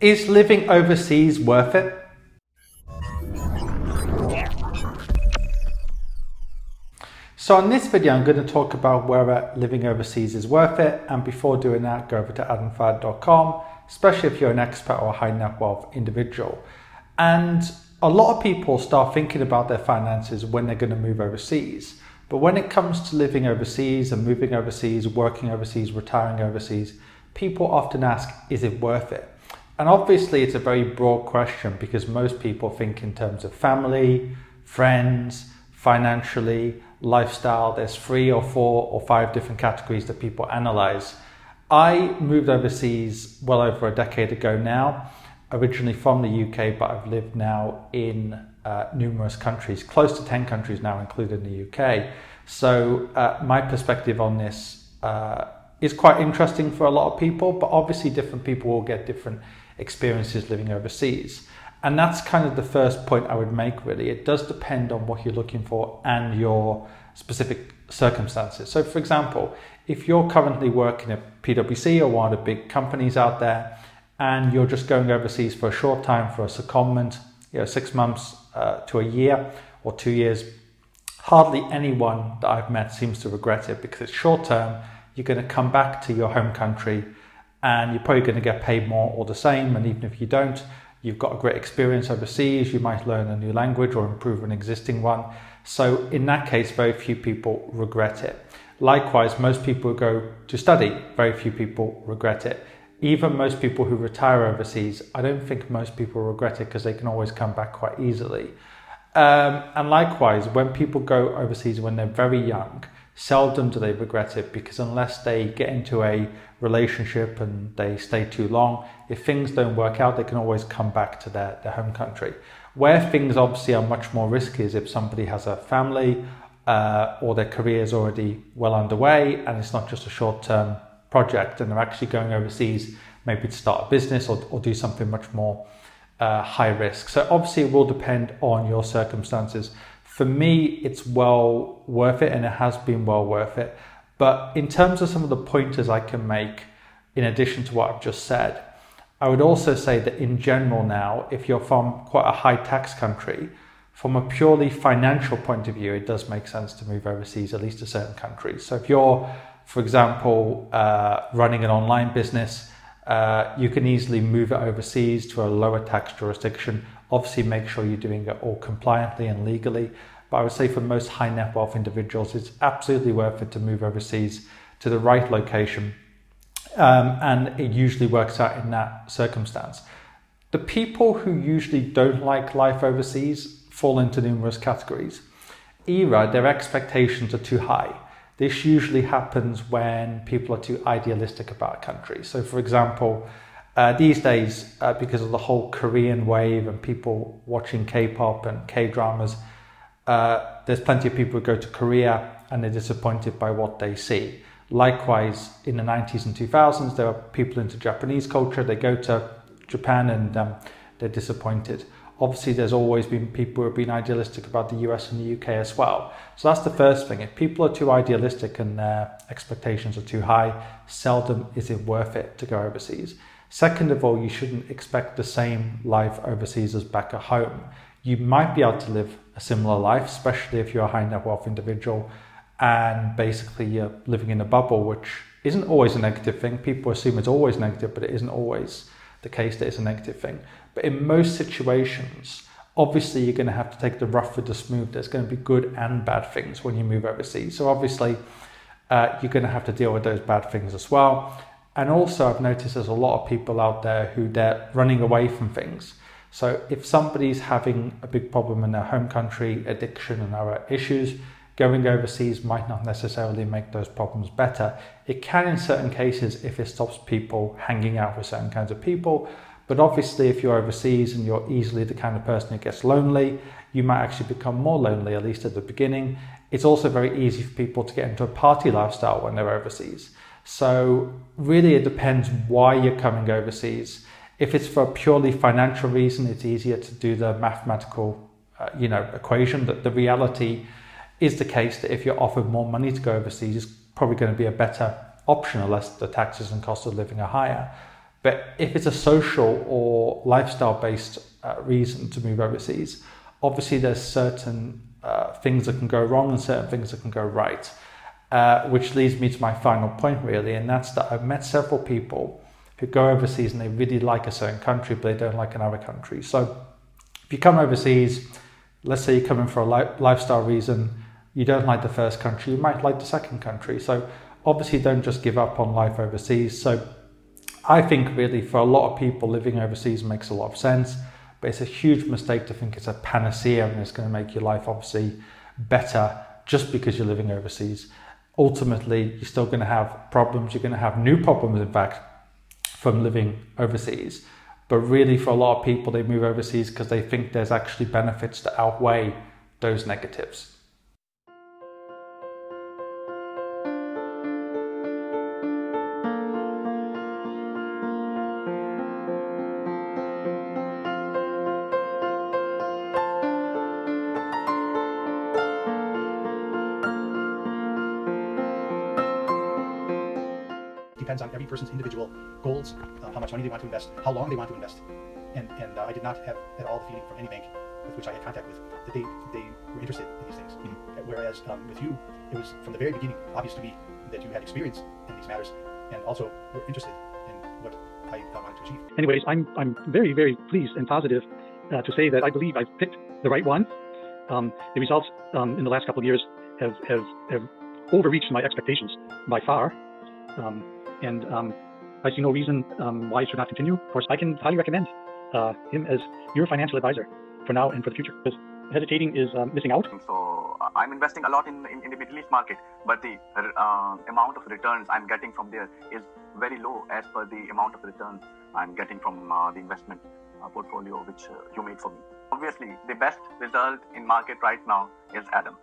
Is living overseas worth it? So in this video, I'm going to talk about whether living overseas is worth it. And before doing that, go over to adamfayed.com, especially if you're an expert or a high net wealth individual. And a lot of people start thinking about their finances when they're going to move overseas. But when it comes to living overseas and moving overseas, working overseas, retiring overseas, people often ask, is it worth it? And obviously, it's a very broad question because most people think in terms of family, friends, financially, lifestyle. There's three or four or five different categories that people analyze. I moved overseas well over a decade ago now, originally from the UK, but I've lived now in uh, numerous countries, close to 10 countries now, including the UK. So, uh, my perspective on this uh, is quite interesting for a lot of people, but obviously, different people will get different experiences living overseas. And that's kind of the first point I would make, really. It does depend on what you're looking for and your specific circumstances. So, for example, if you're currently working at PwC or one of the big companies out there, and you're just going overseas for a short time for a secondment, you know, six months uh, to a year or two years, hardly anyone that I've met seems to regret it because it's short term. You're going to come back to your home country and you're probably going to get paid more or the same. And even if you don't, you've got a great experience overseas, you might learn a new language or improve an existing one. So, in that case, very few people regret it. Likewise, most people who go to study, very few people regret it. Even most people who retire overseas, I don't think most people regret it because they can always come back quite easily. Um, and likewise, when people go overseas when they're very young, seldom do they regret it because unless they get into a relationship and they stay too long, if things don't work out, they can always come back to their, their home country. Where things obviously are much more risky is if somebody has a family uh, or their career is already well underway and it's not just a short term project and they're actually going overseas maybe to start a business or, or do something much more uh, high risk. So obviously it will depend on your circumstances for me, it's well worth it and it has been well worth it. But in terms of some of the pointers I can make, in addition to what I've just said, I would also say that in general now, if you're from quite a high tax country, from a purely financial point of view, it does make sense to move overseas, at least to certain countries. So if you're, for example, uh, running an online business, uh, you can easily move it overseas to a lower tax jurisdiction Obviously, make sure you're doing it all compliantly and legally. But I would say for most high net wealth individuals, it's absolutely worth it to move overseas to the right location. Um, and it usually works out in that circumstance. The people who usually don't like life overseas fall into numerous categories. Either their expectations are too high. This usually happens when people are too idealistic about a country. So, for example, uh, these days, uh, because of the whole Korean wave and people watching K-pop and K-dramas, uh, there's plenty of people who go to Korea and they're disappointed by what they see. Likewise, in the 90s and 2000s, there are people into Japanese culture. They go to Japan and um, they're disappointed. Obviously, there's always been people who have been idealistic about the US and the UK as well. So that's the first thing. If people are too idealistic and their expectations are too high, seldom is it worth it to go overseas. Second of all, you shouldn't expect the same life overseas as back at home. You might be able to live a similar life, especially if you're a high net wealth individual and basically you're living in a bubble, which isn't always a negative thing. People assume it's always negative, but it isn't always the case that it's a negative thing. But in most situations, obviously you're going to have to take the rough with the smooth. There's going to be good and bad things when you move overseas. So obviously, uh, you're going to have to deal with those bad things as well. And also, I've noticed there's a lot of people out there who they're running away from things. So, if somebody's having a big problem in their home country, addiction and other issues, going overseas might not necessarily make those problems better. It can, in certain cases, if it stops people hanging out with certain kinds of people. But obviously, if you're overseas and you're easily the kind of person who gets lonely, you might actually become more lonely, at least at the beginning. It's also very easy for people to get into a party lifestyle when they're overseas. So, really, it depends why you're coming overseas. If it's for a purely financial reason, it's easier to do the mathematical, uh, you know, equation. That the reality is the case that if you're offered more money to go overseas, it's probably going to be a better option unless the taxes and cost of living are higher. But if it's a social or lifestyle based uh, reason to move overseas, obviously there's certain uh, things that can go wrong and certain things that can go right. Uh, which leads me to my final point, really, and that's that I've met several people who go overseas and they really like a certain country, but they don't like another country. So if you come overseas, let's say you're coming for a li- lifestyle reason, you don't like the first country, you might like the second country. So obviously, don't just give up on life overseas. So I think really for a lot of people living overseas makes a lot of sense, but it's a huge mistake to think it's a panacea and it's going to make your life obviously better just because you're living overseas. Ultimately, you're still going to have problems. You're going to have new problems, in fact, from living overseas. But really, for a lot of people, they move overseas because they think there's actually benefits that outweigh those negatives. Depends on every person's individual goals, uh, how much money they want to invest, how long they want to invest. And, and uh, I did not have at all the feeling from any bank with which I had contact with that they, they were interested in these things. Mm-hmm. Whereas um, with you, it was from the very beginning obvious to me that you had experience in these matters and also were interested in what I uh, wanted to achieve. Anyways, I'm, I'm very, very pleased and positive uh, to say that I believe I've picked the right one. Um, the results um, in the last couple of years have, have, have overreached my expectations by far. Um, and um, I see no reason um, why it should not continue. Of course, I can highly recommend uh, him as your financial advisor for now and for the future because hesitating is um, missing out. So uh, I'm investing a lot in, in, in the Middle East market, but the uh, amount of returns I'm getting from there is very low as per the amount of returns I'm getting from uh, the investment uh, portfolio which you made for me. Obviously, the best result in market right now is Adam.